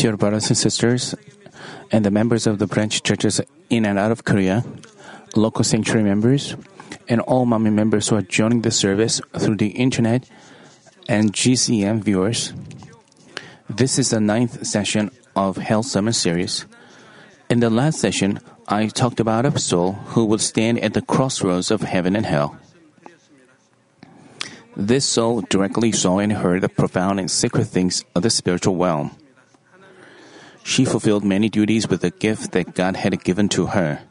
Dear brothers and sisters, and the members of the branch churches in and out of Korea, local sanctuary members, and all Manmin members who are joining the service through the internet, and GCN viewers. This is the ninth session of Hell Summer Series. In the last session, I talked about a soul who would stand at the crossroads of heaven and hell. This soul directly saw and heard the profound and secret things of the spiritual realm. She fulfilled many duties with the gift that God had given to her.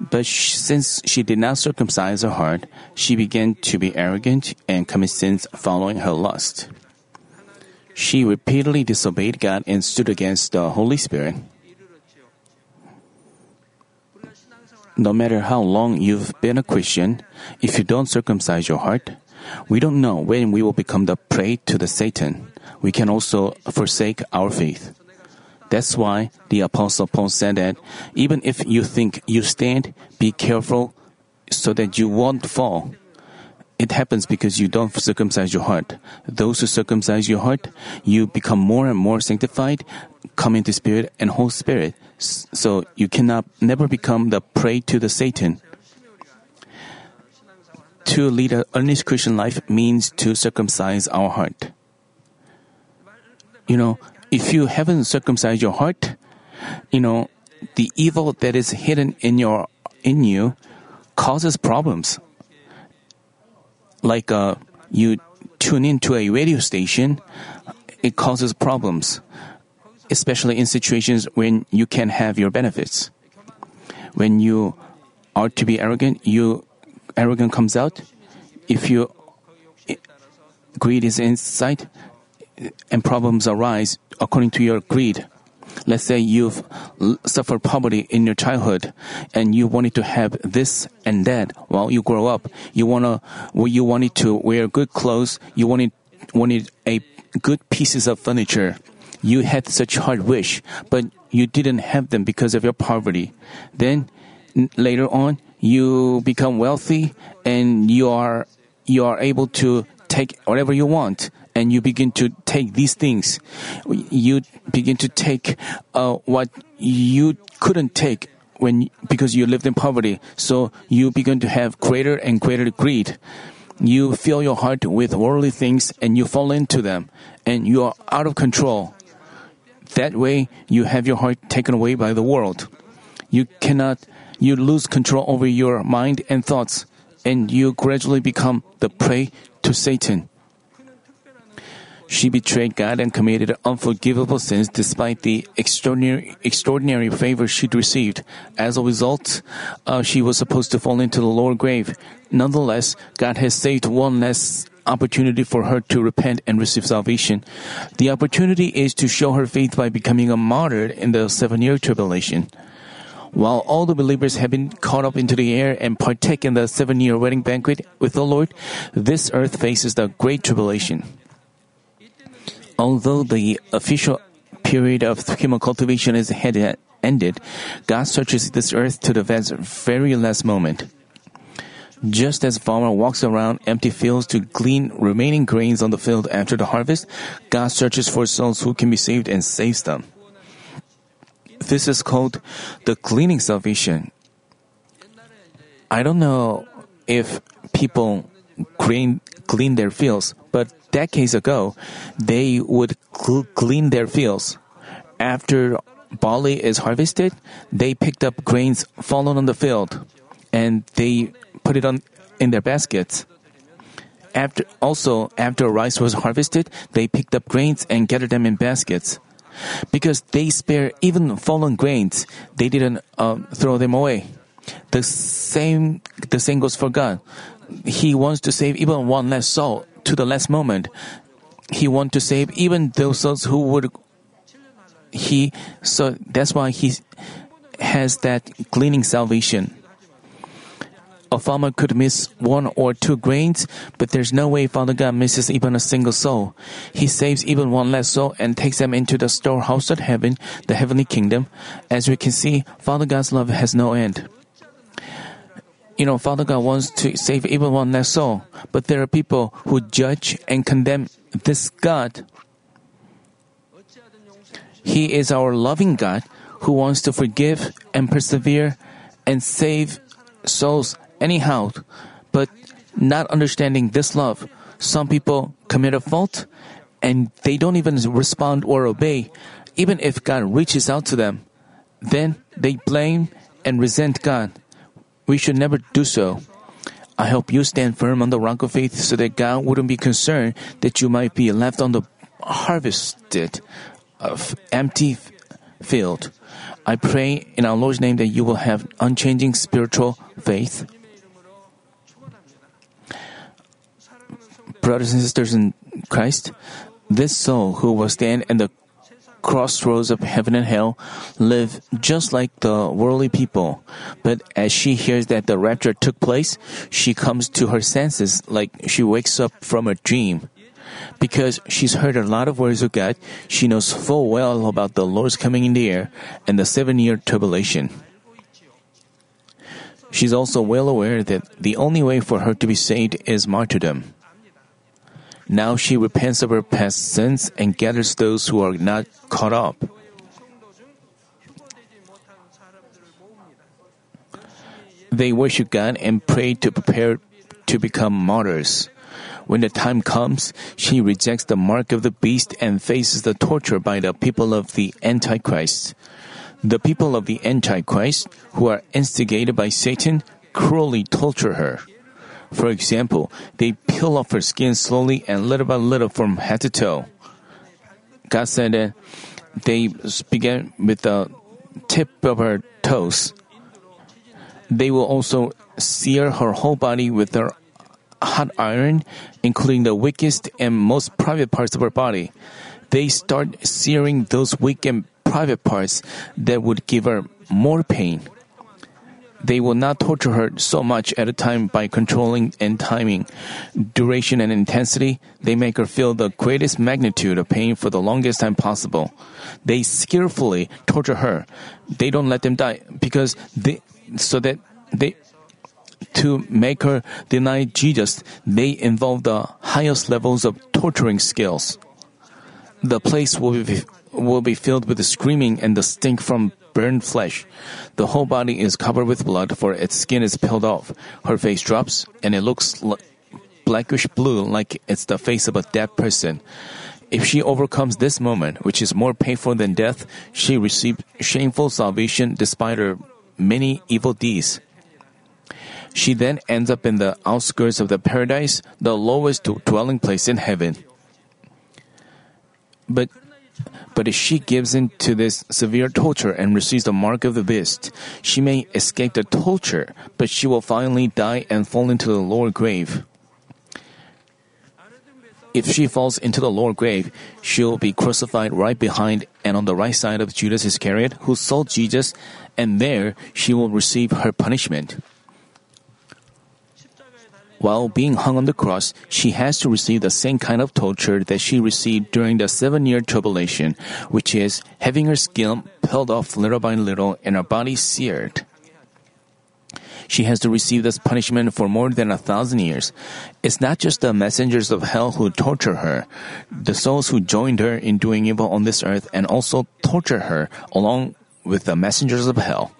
But since she did not circumcise her heart, she began to be arrogant and commit sins following her lust. She repeatedly disobeyed God and stood against the Holy Spirit. No matter how long you've been a Christian, if you don't circumcise your heart, we don't know when we will become the prey to the Satan. We can also forsake our faith. That's why the apostle Paul said that even if you think you stand, be careful so that you won't fall. It happens because you don't circumcise your heart. Those who circumcise your heart, you become more and more sanctified, come into spirit and whole spirit. So you cannot never become the prey to the Satan. To lead an earnest Christian life means to circumcise our heart. You know, if you haven't circumcised your heart, you know, the evil that is hidden in your in you causes problems. Like uh, you tune into a radio station, it causes problems, especially in situations when you can have your benefits. When you are to be arrogant, you arrogant comes out. If you greed is inside, and problems arise according to your greed. Let's say you've suffered poverty in your childhood and you wanted to have this and that while you grow up. You wanna, you wanted to wear good clothes. You wanted, wanted a good pieces of furniture. You had such hard wish, but you didn't have them because of your poverty. Then later on, you become wealthy and you are, you are able to take whatever you want and you begin to take these things. You begin to take uh, what you couldn't take when because you lived in poverty. So you begin to have greater and greater greed. You fill your heart with worldly things and you fall into them, and you are out of control. That way, you have your heart taken away by the world. You cannot. You lose control over your mind and thoughts, and you gradually become the prey to Satan. She betrayed God and committed unforgivable sins despite the extraordinary, extraordinary favor she'd received. As a result, uh, she was supposed to fall into the lower grave. Nonetheless, God has saved one less opportunity for her to repent and receive salvation. The opportunity is to show her faith by becoming a martyr in the seven year tribulation. While all the believers have been caught up into the air and partake in the seven year wedding banquet with the Lord, this earth faces the great tribulation. Although the official period of human cultivation is had uh, ended, God searches this earth to the very last moment. Just as farmer walks around empty fields to glean remaining grains on the field after the harvest, God searches for souls who can be saved and saves them. This is called the gleaning salvation. I don't know if people clean, clean their fields, decades ago, they would cl- clean their fields. After barley is harvested, they picked up grains fallen on the field, and they put it on in their baskets. After also after rice was harvested, they picked up grains and gathered them in baskets. Because they spare even fallen grains, they didn't uh, throw them away. The same the same goes for God. He wants to save even one less soul to the last moment. He wants to save even those souls who would. He so that's why he has that gleaning salvation. A farmer could miss one or two grains, but there's no way Father God misses even a single soul. He saves even one less soul and takes them into the storehouse of heaven, the heavenly kingdom. As we can see, Father God's love has no end. You know, Father God wants to save even one less soul, but there are people who judge and condemn this God. He is our loving God who wants to forgive and persevere and save souls anyhow. But not understanding this love, some people commit a fault and they don't even respond or obey, even if God reaches out to them. Then they blame and resent God. We should never do so. I hope you stand firm on the rock of faith so that God wouldn't be concerned that you might be left on the harvested of empty field. I pray in our Lord's name that you will have unchanging spiritual faith. Brothers and sisters in Christ, this soul who will stand in the crossroads of heaven and hell live just like the worldly people. But as she hears that the rapture took place, she comes to her senses like she wakes up from a dream. Because she's heard a lot of words of God, she knows full well about the Lord's coming in the air and the seven year tribulation. She's also well aware that the only way for her to be saved is martyrdom. Now she repents of her past sins and gathers those who are not caught up. They worship God and pray to prepare to become martyrs. When the time comes, she rejects the mark of the beast and faces the torture by the people of the Antichrist. The people of the Antichrist, who are instigated by Satan, cruelly torture her. For example, they peel off her skin slowly and little by little from head to toe. God said that they began with the tip of her toes. They will also sear her whole body with their hot iron, including the weakest and most private parts of her body. They start searing those weak and private parts that would give her more pain. They will not torture her so much at a time by controlling and timing duration and intensity. They make her feel the greatest magnitude of pain for the longest time possible. They skillfully torture her. They don't let them die because they, so that they, to make her deny Jesus, they involve the highest levels of torturing skills. The place will be, will be filled with the screaming and the stink from burned flesh. The whole body is covered with blood, for its skin is peeled off. Her face drops, and it looks l- blackish blue like it's the face of a dead person. If she overcomes this moment, which is more painful than death, she receives shameful salvation despite her many evil deeds. She then ends up in the outskirts of the paradise, the lowest dwelling place in heaven. But but if she gives in to this severe torture and receives the mark of the beast, she may escape the torture, but she will finally die and fall into the lower grave. If she falls into the lower grave, she'll be crucified right behind and on the right side of Judas Iscariot, who sold Jesus, and there she will receive her punishment. While being hung on the cross, she has to receive the same kind of torture that she received during the seven year tribulation, which is having her skin peeled off little by little and her body seared. She has to receive this punishment for more than a thousand years. It's not just the messengers of hell who torture her, the souls who joined her in doing evil on this earth and also torture her along with the messengers of hell.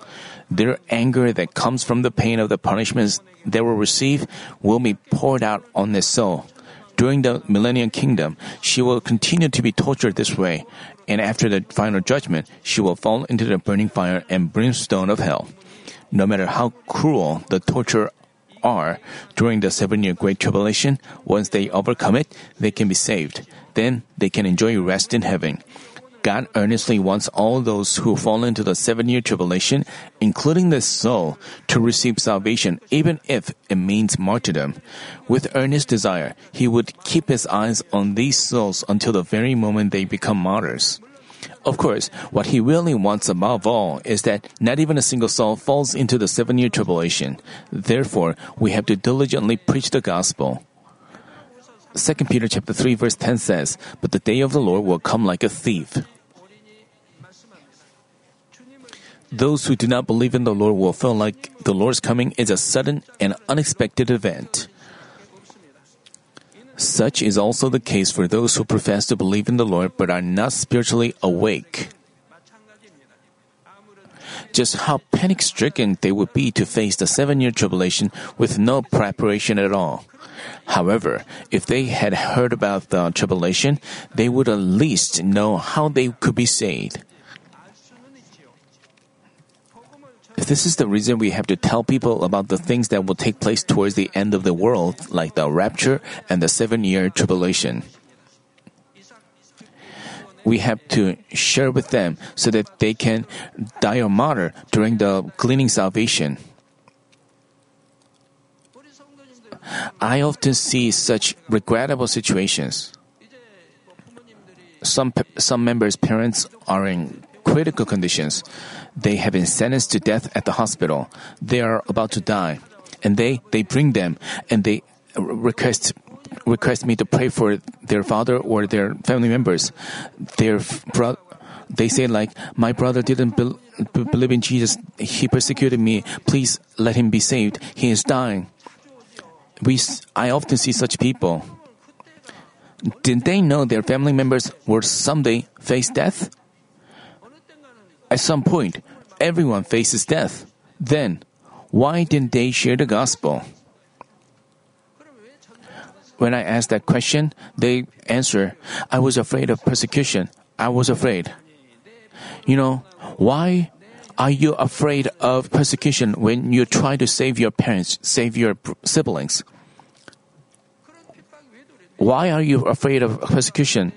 Their anger that comes from the pain of the punishments they will receive will be poured out on this soul. During the millennium kingdom, she will continue to be tortured this way, and after the final judgment, she will fall into the burning fire and brimstone of hell. No matter how cruel the torture are during the seven year great tribulation, once they overcome it, they can be saved. Then they can enjoy rest in heaven. God earnestly wants all those who fall into the seven year tribulation, including the soul, to receive salvation, even if it means martyrdom. With earnest desire, He would keep His eyes on these souls until the very moment they become martyrs. Of course, what He really wants above all is that not even a single soul falls into the seven year tribulation. Therefore, we have to diligently preach the gospel. 2 Peter chapter 3 verse 10 says, But the day of the Lord will come like a thief. Those who do not believe in the Lord will feel like the Lord's coming is a sudden and unexpected event. Such is also the case for those who profess to believe in the Lord but are not spiritually awake. just how panic stricken they would be to face the seven year tribulation with no preparation at all. However, if they had heard about the tribulation, they would at least know how they could be saved. This is the reason we have to tell people about the things that will take place towards the end of the world, like the rapture and the seven year tribulation. We have to share with them so that they can die or martyr during the gleaning salvation. I often see such regrettable situations. Some, some members' parents are in critical conditions. They have been sentenced to death at the hospital. They are about to die. And they, they bring them and they request request me to pray for their father or their family members. Their bro- they say like, my brother didn't be- believe in Jesus. He persecuted me. Please let him be saved. He is dying. We, I often see such people. Didn't they know their family members will someday face death? At some point, everyone faces death. Then, why didn't they share the gospel? When I ask that question, they answer, I was afraid of persecution. I was afraid. You know, why are you afraid of persecution when you try to save your parents, save your siblings? Why are you afraid of persecution?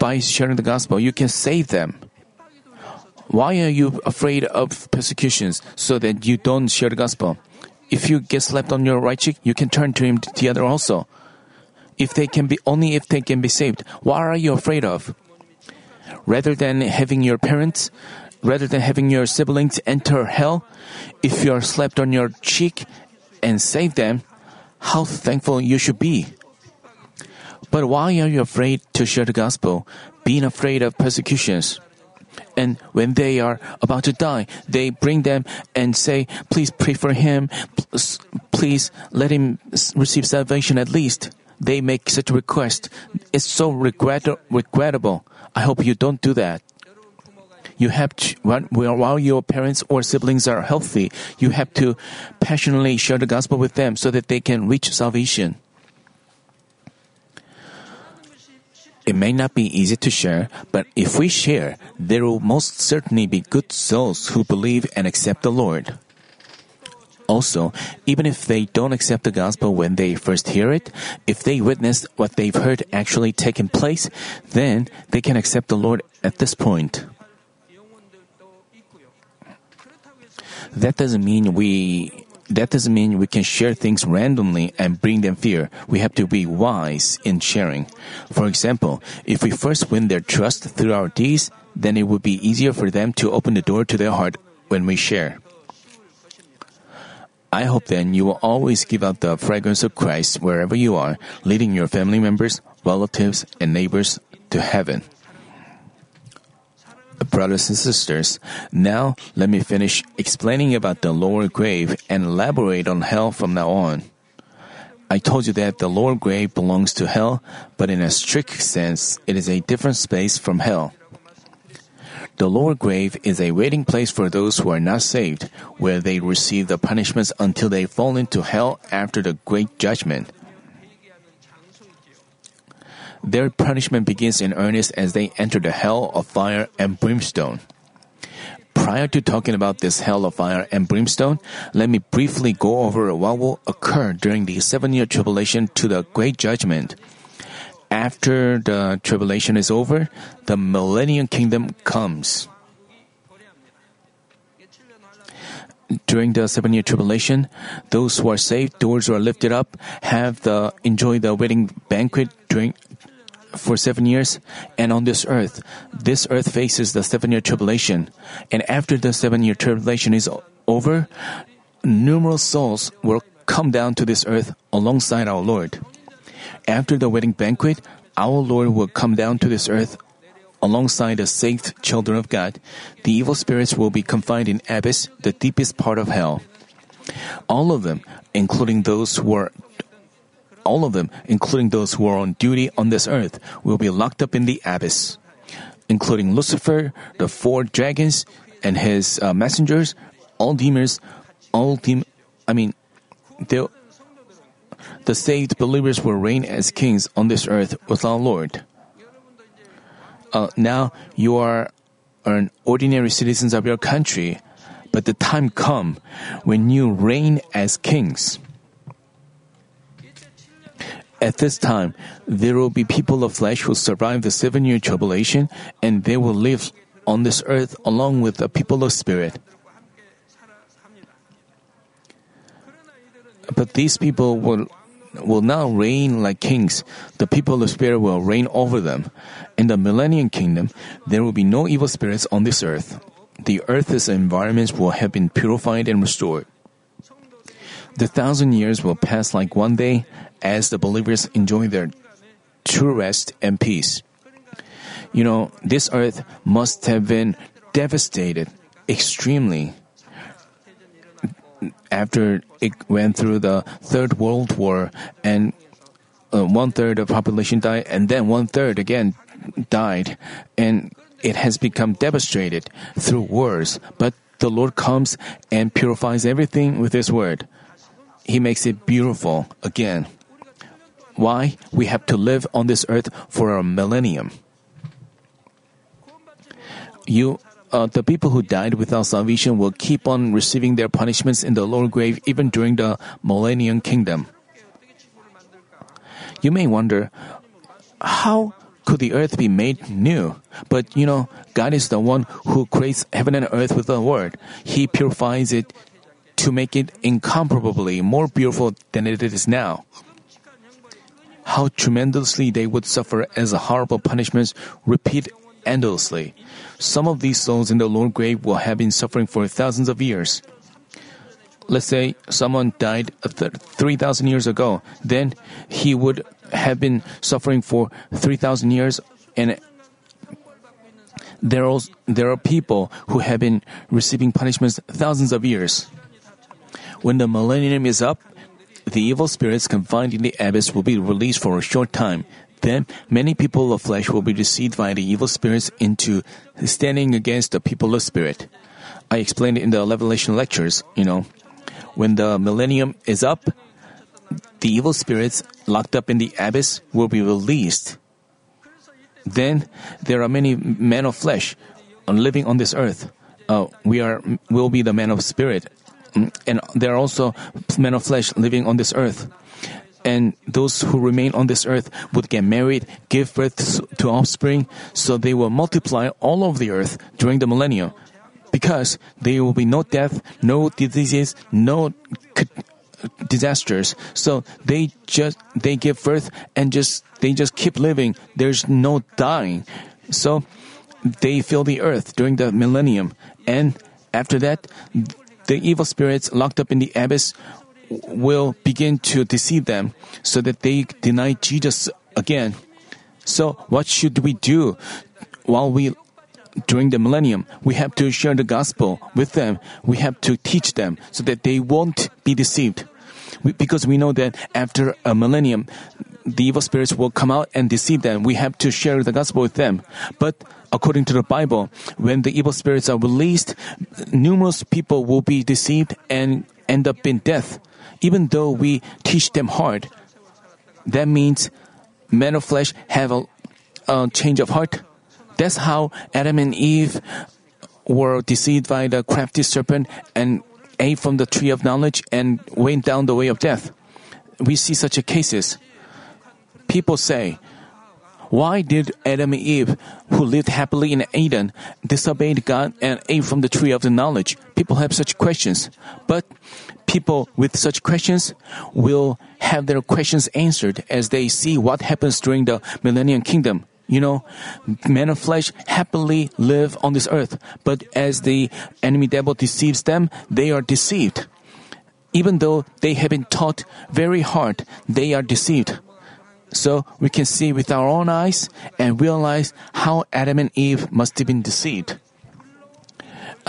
By sharing the gospel, you can save them. Why are you afraid of persecutions so that you don't share the gospel? If you get slapped on your right cheek, you can turn to him the other also. If they can be only if they can be saved, what are you afraid of? Rather than having your parents, rather than having your siblings enter hell, if you are slapped on your cheek and save them, how thankful you should be. But why are you afraid to share the gospel, being afraid of persecutions? And when they are about to die, they bring them and say, Please pray for him. Please let him receive salvation at least. They make such a request. It's so regret- regrettable. I hope you don't do that. You have to, while your parents or siblings are healthy, you have to passionately share the gospel with them so that they can reach salvation. It may not be easy to share, but if we share, there will most certainly be good souls who believe and accept the Lord. Also, even if they don't accept the gospel when they first hear it, if they witness what they've heard actually taking place, then they can accept the Lord at this point. That doesn't mean we that doesn't mean we can share things randomly and bring them fear. We have to be wise in sharing. For example, if we first win their trust through our deeds, then it would be easier for them to open the door to their heart when we share. I hope then you will always give out the fragrance of Christ wherever you are, leading your family members, relatives, and neighbors to heaven. Brothers and sisters, now let me finish explaining about the lower grave and elaborate on hell from now on. I told you that the lower grave belongs to hell, but in a strict sense, it is a different space from hell. The lower grave is a waiting place for those who are not saved, where they receive the punishments until they fall into hell after the great judgment. Their punishment begins in earnest as they enter the hell of fire and brimstone. Prior to talking about this hell of fire and brimstone, let me briefly go over what will occur during the seven year tribulation to the great judgment. After the tribulation is over, the millennium kingdom comes. During the seven year tribulation, those who are saved, doors are lifted up, have the enjoy the wedding banquet during for seven years, and on this earth, this earth faces the seven year tribulation. And after the seven year tribulation is over, numerous souls will come down to this earth alongside our Lord. After the wedding banquet, our Lord will come down to this earth alongside the saved children of God. The evil spirits will be confined in abyss, the deepest part of hell. All of them, including those who are all of them, including those who are on duty on this earth, will be locked up in the abyss, including Lucifer, the four dragons, and his uh, messengers, all demons, all dem- I mean, the saved believers will reign as kings on this earth with our Lord. Uh, now you are an ordinary citizens of your country, but the time come when you reign as kings. At this time, there will be people of flesh who survive the seven year tribulation, and they will live on this earth along with the people of spirit. But these people will will now reign like kings. The people of spirit will reign over them. In the millennium kingdom, there will be no evil spirits on this earth. The earth's environments will have been purified and restored. The thousand years will pass like one day as the believers enjoy their true rest and peace. You know, this earth must have been devastated extremely after it went through the Third World War and uh, one third of population died, and then one third again died, and it has become devastated through wars. But the Lord comes and purifies everything with His word. He makes it beautiful again. Why? We have to live on this earth for a millennium. You uh, the people who died without salvation will keep on receiving their punishments in the lower grave even during the millennium kingdom. You may wonder, how could the earth be made new? But you know, God is the one who creates heaven and earth with the word. He purifies it to make it incomparably more beautiful than it is now. How tremendously they would suffer as horrible punishments repeat endlessly. Some of these souls in the lower grave will have been suffering for thousands of years. Let's say someone died 3,000 years ago, then he would have been suffering for 3,000 years, and there are, there are people who have been receiving punishments thousands of years. When the millennium is up, the evil spirits confined in the abyss will be released for a short time. Then many people of flesh will be deceived by the evil spirits into standing against the people of spirit. I explained in the Revelation lectures, you know. When the millennium is up, the evil spirits locked up in the abyss will be released. Then there are many men of flesh living on this earth. Uh, we are will be the men of spirit, Mm, and there are also men of flesh living on this earth and those who remain on this earth would get married, give birth to offspring, so they will multiply all over the earth during the millennium. Because there will be no death, no diseases, no disasters. So they just they give birth and just they just keep living. There's no dying. So they fill the earth during the millennium, and after that, the evil spirits locked up in the abyss will begin to deceive them so that they deny Jesus again. So, what should we do while we during the millennium, we have to share the gospel with them. We have to teach them so that they won't be deceived. We, because we know that after a millennium, the evil spirits will come out and deceive them. We have to share the gospel with them. But according to the Bible, when the evil spirits are released, numerous people will be deceived and end up in death even though we teach them hard. That means men of flesh have a, a change of heart. That's how Adam and Eve were deceived by the crafty serpent and ate from the tree of knowledge and went down the way of death. We see such cases. People say, why did Adam and Eve, who lived happily in Eden, disobeyed God and ate from the tree of the knowledge? People have such questions. But people with such questions will have their questions answered as they see what happens during the millennium kingdom. You know, men of flesh happily live on this earth, but as the enemy devil deceives them, they are deceived. Even though they have been taught very hard, they are deceived. So we can see with our own eyes and realize how Adam and Eve must have been deceived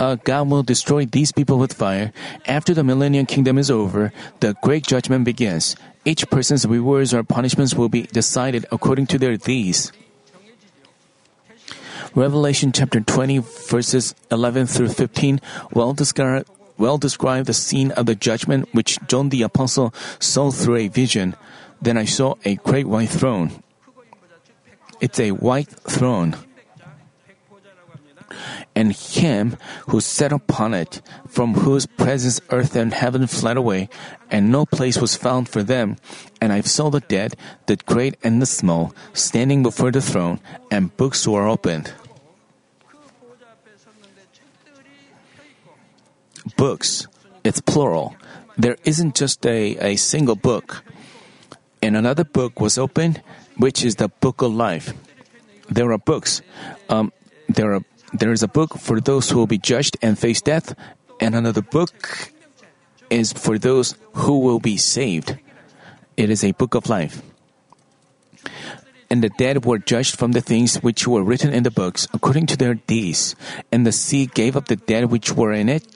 uh, God will destroy these people with fire. After the millennium kingdom is over, the great judgment begins. Each person's rewards or punishments will be decided according to their deeds. Revelation chapter 20, verses 11 through 15, well well describe the scene of the judgment which John the Apostle saw through a vision. Then I saw a great white throne. It's a white throne. And him who sat upon it, from whose presence earth and heaven fled away, and no place was found for them. And I saw the dead, the great and the small, standing before the throne, and books were opened. Books, it's plural. There isn't just a, a single book. And another book was opened, which is the book of life. There are books. Um, there are there is a book for those who will be judged and face death, and another book is for those who will be saved. It is a book of life. And the dead were judged from the things which were written in the books according to their deeds. And the sea gave up the dead which were in it,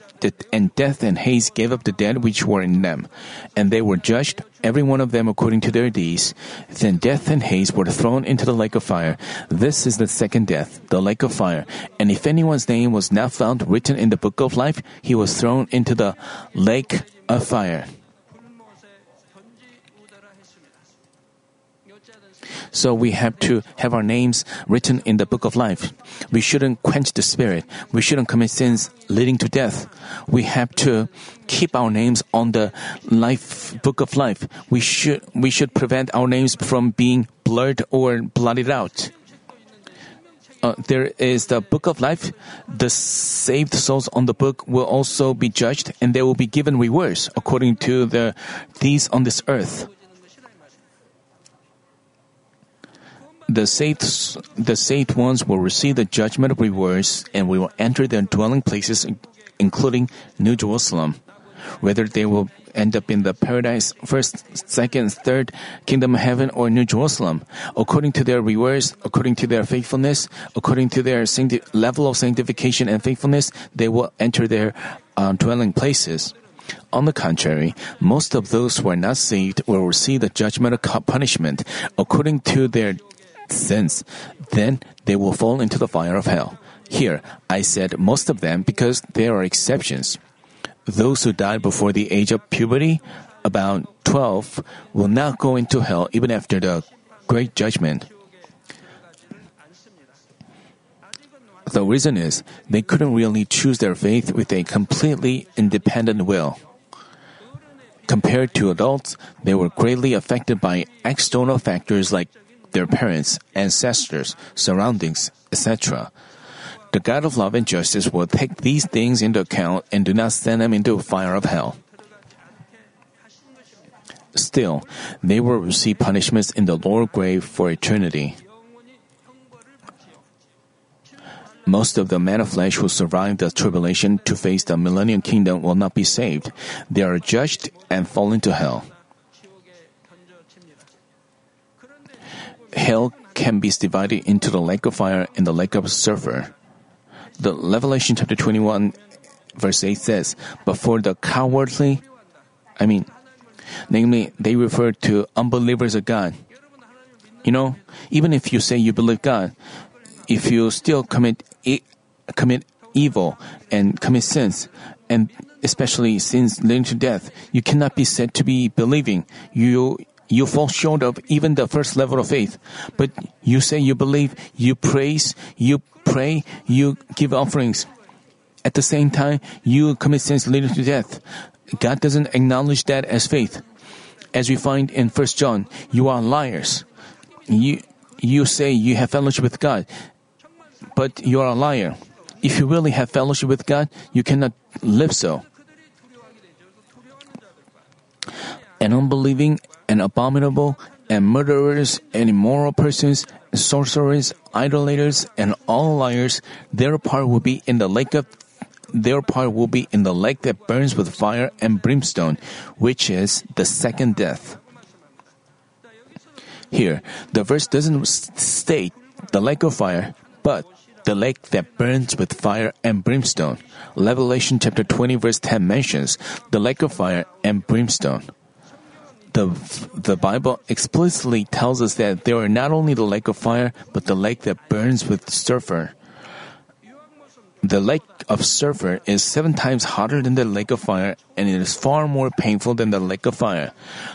and death and Hades gave up the dead which were in them. And they were judged, every one of them according to their deeds. Then death and Hades were thrown into the lake of fire. This is the second death, the lake of fire. And if anyone's name was not found written in the book of life, he was thrown into the lake of fire. So we have to have our names written in the book of life. We shouldn't quench the spirit. We shouldn't commit sins leading to death. We have to keep our names on the life book of life. We should we should prevent our names from being blurred or blotted out. Uh, there is the book of life. The saved souls on the book will also be judged, and they will be given rewards according to the deeds on this earth. The saved, the saved ones will receive the judgment of rewards and we will enter their dwelling places, including New Jerusalem. Whether they will end up in the paradise, first, second, third kingdom of heaven, or New Jerusalem, according to their rewards, according to their faithfulness, according to their sancti- level of sanctification and faithfulness, they will enter their uh, dwelling places. On the contrary, most of those who are not saved will receive the judgment of punishment according to their sins, then they will fall into the fire of hell. Here, I said most of them because there are exceptions. Those who died before the age of puberty, about 12, will not go into hell even after the great judgment. The reason is they couldn't really choose their faith with a completely independent will. Compared to adults, they were greatly affected by external factors like their parents, ancestors, surroundings, etc. The God of love and justice will take these things into account and do not send them into a fire of hell. Still, they will receive punishments in the lower grave for eternity. Most of the men of flesh who survive the tribulation to face the millennium kingdom will not be saved. They are judged and fall into hell. Hell can be divided into the lake of fire and the lake of sulfur. The Revelation chapter 21 verse 8 says, But for the cowardly, I mean, namely, they refer to unbelievers of God. You know, even if you say you believe God, if you still commit commit evil and commit sins, and especially sins leading to death, you cannot be said to be believing. You you fall short of even the first level of faith. But you say you believe, you praise, you pray, you give offerings. At the same time, you commit sins leading to death. God doesn't acknowledge that as faith. As we find in 1 John, you are liars. You, you say you have fellowship with God, but you are a liar. If you really have fellowship with God, you cannot live so. An unbelieving and abominable, and murderers, and immoral persons, sorcerers, idolaters, and all liars, their part will be in the lake of their part will be in the lake that burns with fire and brimstone, which is the second death. Here, the verse doesn't state the lake of fire, but the lake that burns with fire and brimstone. Revelation chapter 20 verse 10 mentions the lake of fire and brimstone. The, the Bible explicitly tells us that there are not only the lake of fire, but the lake that burns with sulfur. the lake of sulfur is seven times hotter than the lake of fire, and it is far more painful than the lake of fire.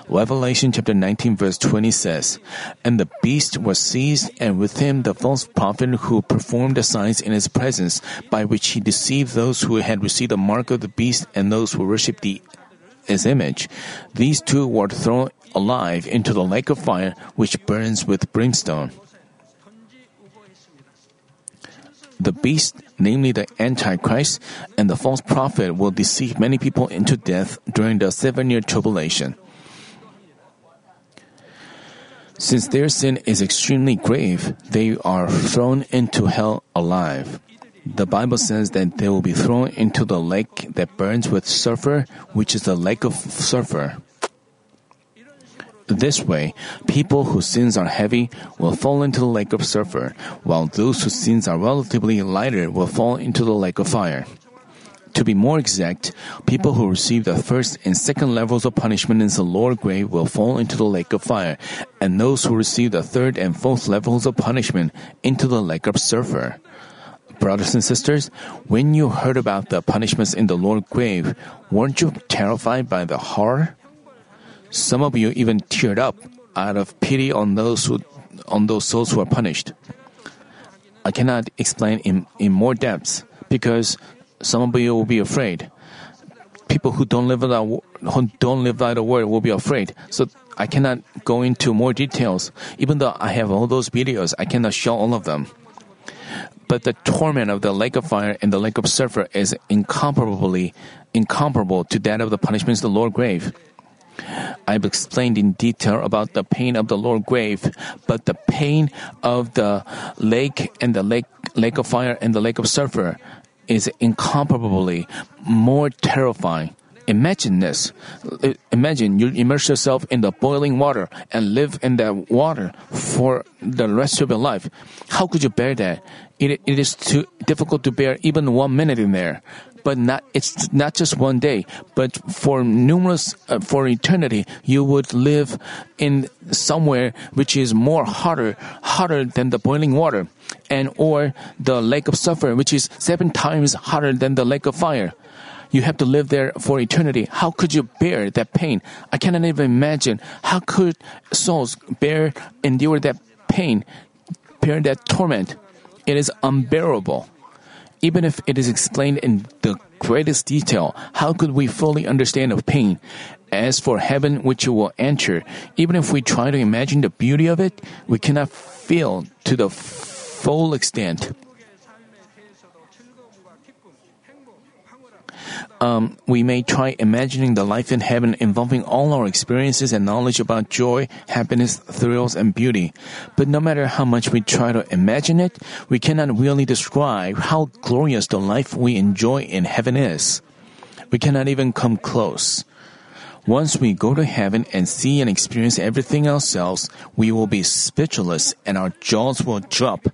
Revelation chapter 19 verse 20 says, And the beast was seized, and with him the false prophet who performed the signs in his presence, by which he deceived those who had received the mark of the beast and those who worshipped the, his image. These two were thrown alive into the lake of fire, which burns with brimstone. The beast, namely the Antichrist and the false prophet, will deceive many people into death during the seven year tribulation. Since their sin is extremely grave, they are thrown into hell alive. The Bible says that they will be thrown into the lake that burns with sulfur, which is the lake of sulfur. This way, people whose sins are heavy will fall into the lake of sulfur, while those whose sins are relatively lighter will fall into the lake of fire. To be more exact, people who receive the first and second levels of punishment in the lower grave will fall into the lake of fire, and those who receive the third and fourth levels of punishment into the lake of sulfur. Brothers and sisters, when you heard about the punishments in the lower grave, weren't you terrified by the horror? Some of you even teared up out of pity on those who, on those souls who are punished. I cannot explain in, in more depths because some of you will be afraid. People who don't live that who don't live by the word will be afraid. So I cannot go into more details. Even though I have all those videos, I cannot show all of them. But the torment of the lake of fire and the lake of sulfur is incomparably incomparable to that of the punishments of the lower grave. I've explained in detail about the pain of the lower grave, but the pain of the lake and the lake, lake of fire and the lake of sulfur is incomparably more terrifying. Imagine this. Imagine you immerse yourself in the boiling water and live in that water for the rest of your life. How could you bear that? It, it is too difficult to bear even one minute in there but not it's not just one day but for numerous uh, for eternity you would live in somewhere which is more hotter hotter than the boiling water and or the lake of sulfur which is seven times hotter than the lake of fire you have to live there for eternity. How could you bear that pain? I cannot even imagine. How could souls bear, endure that pain, bear that torment? It is unbearable. Even if it is explained in the greatest detail, how could we fully understand of pain? As for heaven which you will enter, even if we try to imagine the beauty of it, we cannot feel to the full extent. Um, we may try imagining the life in heaven involving all our experiences and knowledge about joy, happiness, thrills, and beauty. But no matter how much we try to imagine it, we cannot really describe how glorious the life we enjoy in heaven is. We cannot even come close. Once we go to heaven and see and experience everything ourselves, we will be speechless and our jaws will drop.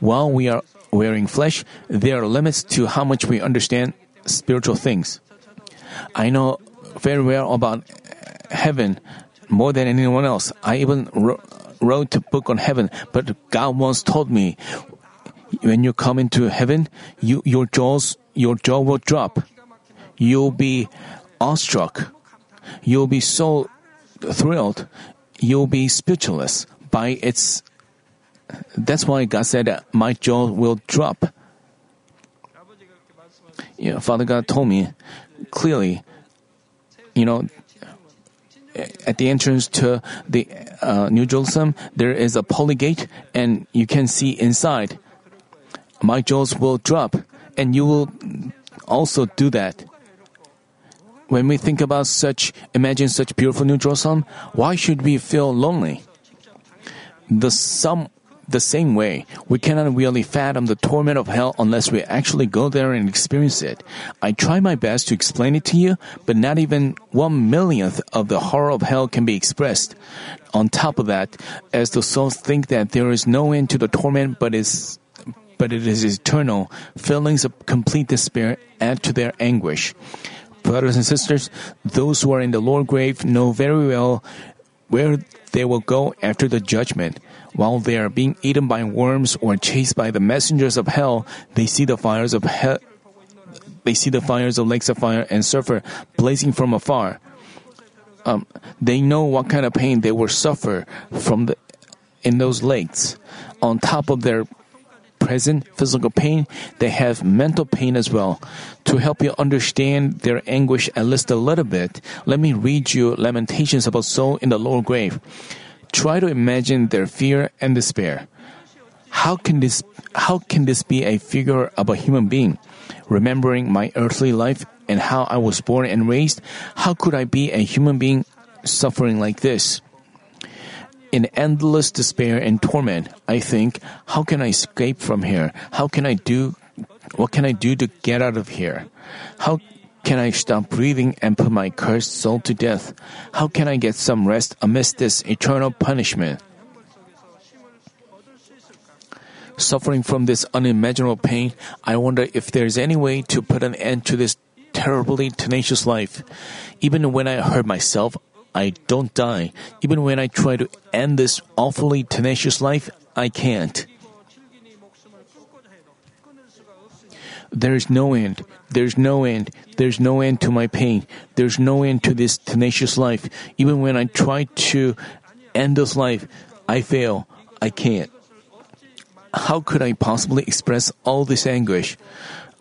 While we are wearing flesh, there are limits to how much we understand spiritual things. I know very well about heaven more than anyone else. I even wrote a book on heaven, but God once told me, when you come into heaven, you, your jaws, your jaw will drop. You'll be awestruck. You'll be so thrilled. You'll be speechless by its that's why God said, My jaw will drop. You know, Father God told me clearly, you know, at the entrance to the uh, New Jerusalem, there is a pearly gate, and you can see inside. My jaws will drop, and you will also do that. When we think about such, imagine such beautiful New Jerusalem, why should we feel lonely? The sum the same way, we cannot really fathom the torment of hell unless we actually go there and experience it. I try my best to explain it to you, but not even one millionth of the horror of hell can be expressed. On top of that, as the souls think that there is no end to the torment but is but it is eternal, feelings of complete despair add to their anguish. Brothers and sisters, those who are in the lower grave know very well where they will go after the judgment. While they are being eaten by worms or chased by the messengers of hell, they see the fires of hell. They see the fires of lakes of fire and sulfur blazing from afar. Um, they know what kind of pain they will suffer from the in those lakes. On top of their present physical pain, they have mental pain as well. To help you understand their anguish at least a little bit, let me read you Lamentations about soul in the lower grave. Try to imagine their fear and despair. How can this how can this be a figure of a human being? Remembering my earthly life and how I was born and raised, how could I be a human being suffering like this? In endless despair and torment, I think, how can I escape from here? How can I do, what can I do to get out of here? How can I stop breathing and put my cursed soul to death? How can I get some rest amidst this eternal punishment? Suffering from this unimaginable pain, I wonder if there's any way to put an end to this terribly tenacious life. Even when I hurt myself, I don't die. Even when I try to end this awfully tenacious life, I can't. There's no end. There's no end. There's no end to my pain. There's no end to this tenacious life. Even when I try to end this life, I fail. I can't. How could I possibly express all this anguish?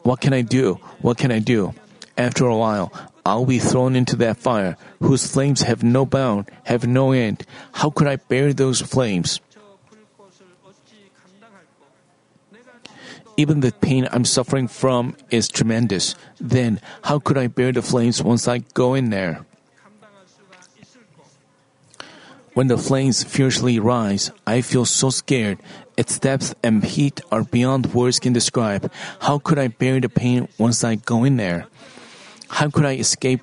What can I do? What can I do? After a while, I'll be thrown into that fire, whose flames have no bound, have no end. How could I bear those flames? Even the pain I'm suffering from is tremendous. Then, how could I bear the flames once I go in there? When the flames fiercely rise, I feel so scared. Its depth and heat are beyond words can describe. How could I bear the pain once I go in there? How could I escape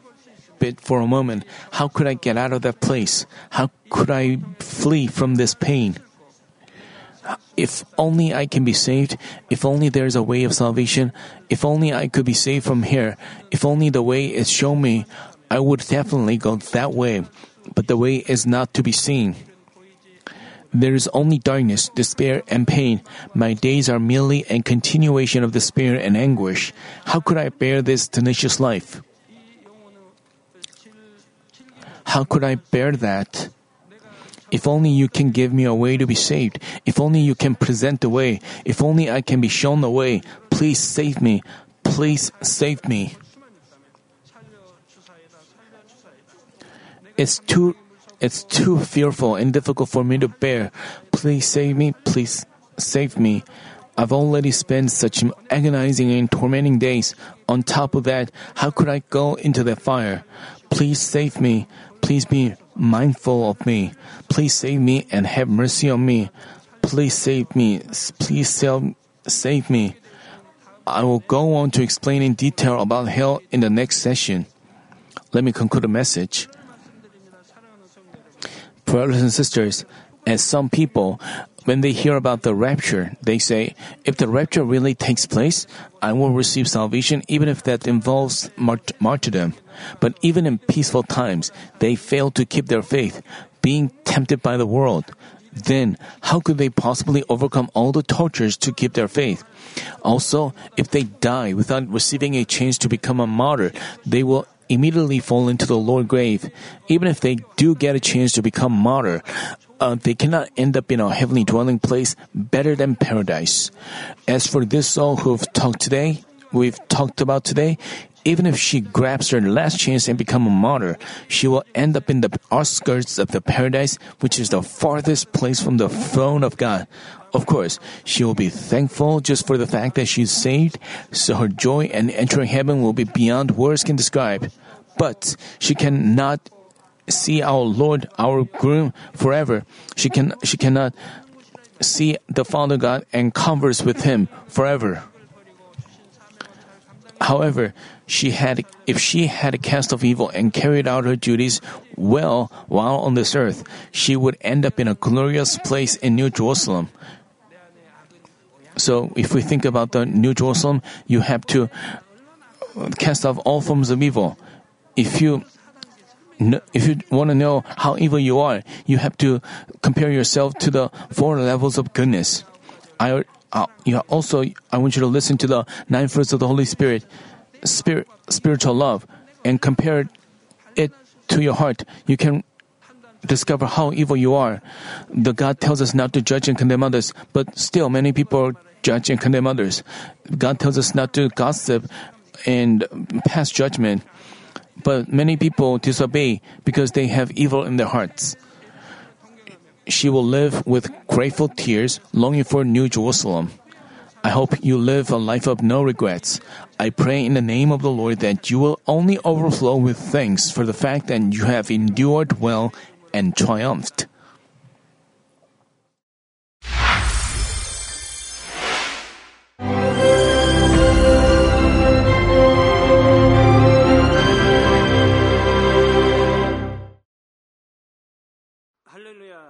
it for a moment? How could I get out of that place? How could I flee from this pain? If only I can be saved, if only there's a way of salvation, if only I could be saved from here, if only the way is shown me, I would definitely go that way. But the way is not to be seen. There is only darkness, despair, and pain. My days are merely a continuation of despair and anguish. How could I bear this tenacious life? How could I bear that? If only you can give me a way to be saved. If only you can present the way. If only I can be shown the way. Please save me. Please save me. It's too it's too fearful and difficult for me to bear. Please save me. Please save me. I've already spent such agonizing and tormenting days. On top of that, how could I go into the fire? Please save me. Please be mindful of me. Please save me and have mercy on me. Please save me. Please save save me. I will go on to explain in detail about hell in the next session. Let me conclude the message. Brothers and sisters, as some people, when they hear about the rapture, they say, if the rapture really takes place, I will receive salvation even if that involves mart- martyrdom. But even in peaceful times, they fail to keep their faith, being tempted by the world. Then, how could they possibly overcome all the tortures to keep their faith? Also, if they die without receiving a chance to become a martyr, they will immediately fall into the lower grave. Even if they do get a chance to become martyr, uh, they cannot end up in a heavenly dwelling place better than paradise. As for this soul who've talked today, we've talked about today, even if she grabs her last chance and become a martyr, she will end up in the outskirts of the paradise, which is the farthest place from the throne of God. Of course, she will be thankful just for the fact that she's saved, so her joy and entering heaven will be beyond words can describe. But she cannot see our Lord, our groom forever. She can she cannot see the Father God and converse with him forever. However, she had if she had a cast off evil and carried out her duties well while on this earth, she would end up in a glorious place in New Jerusalem. So if we think about the New Jerusalem, you have to cast off all forms of evil. If you if you want to know how evil you are, you have to compare yourself to the four levels of goodness. I uh, you also I want you to listen to the nine fruits of the Holy Spirit, spirit spiritual love, and compare it to your heart. You can discover how evil you are. The God tells us not to judge and condemn others, but still many people judge and condemn others. God tells us not to gossip and pass judgment, but many people disobey because they have evil in their hearts. She will live with grateful tears, longing for New Jerusalem. I hope you live a life of no regrets. I pray in the name of the Lord that you will only overflow with thanks for the fact that you have endured well and triumphed.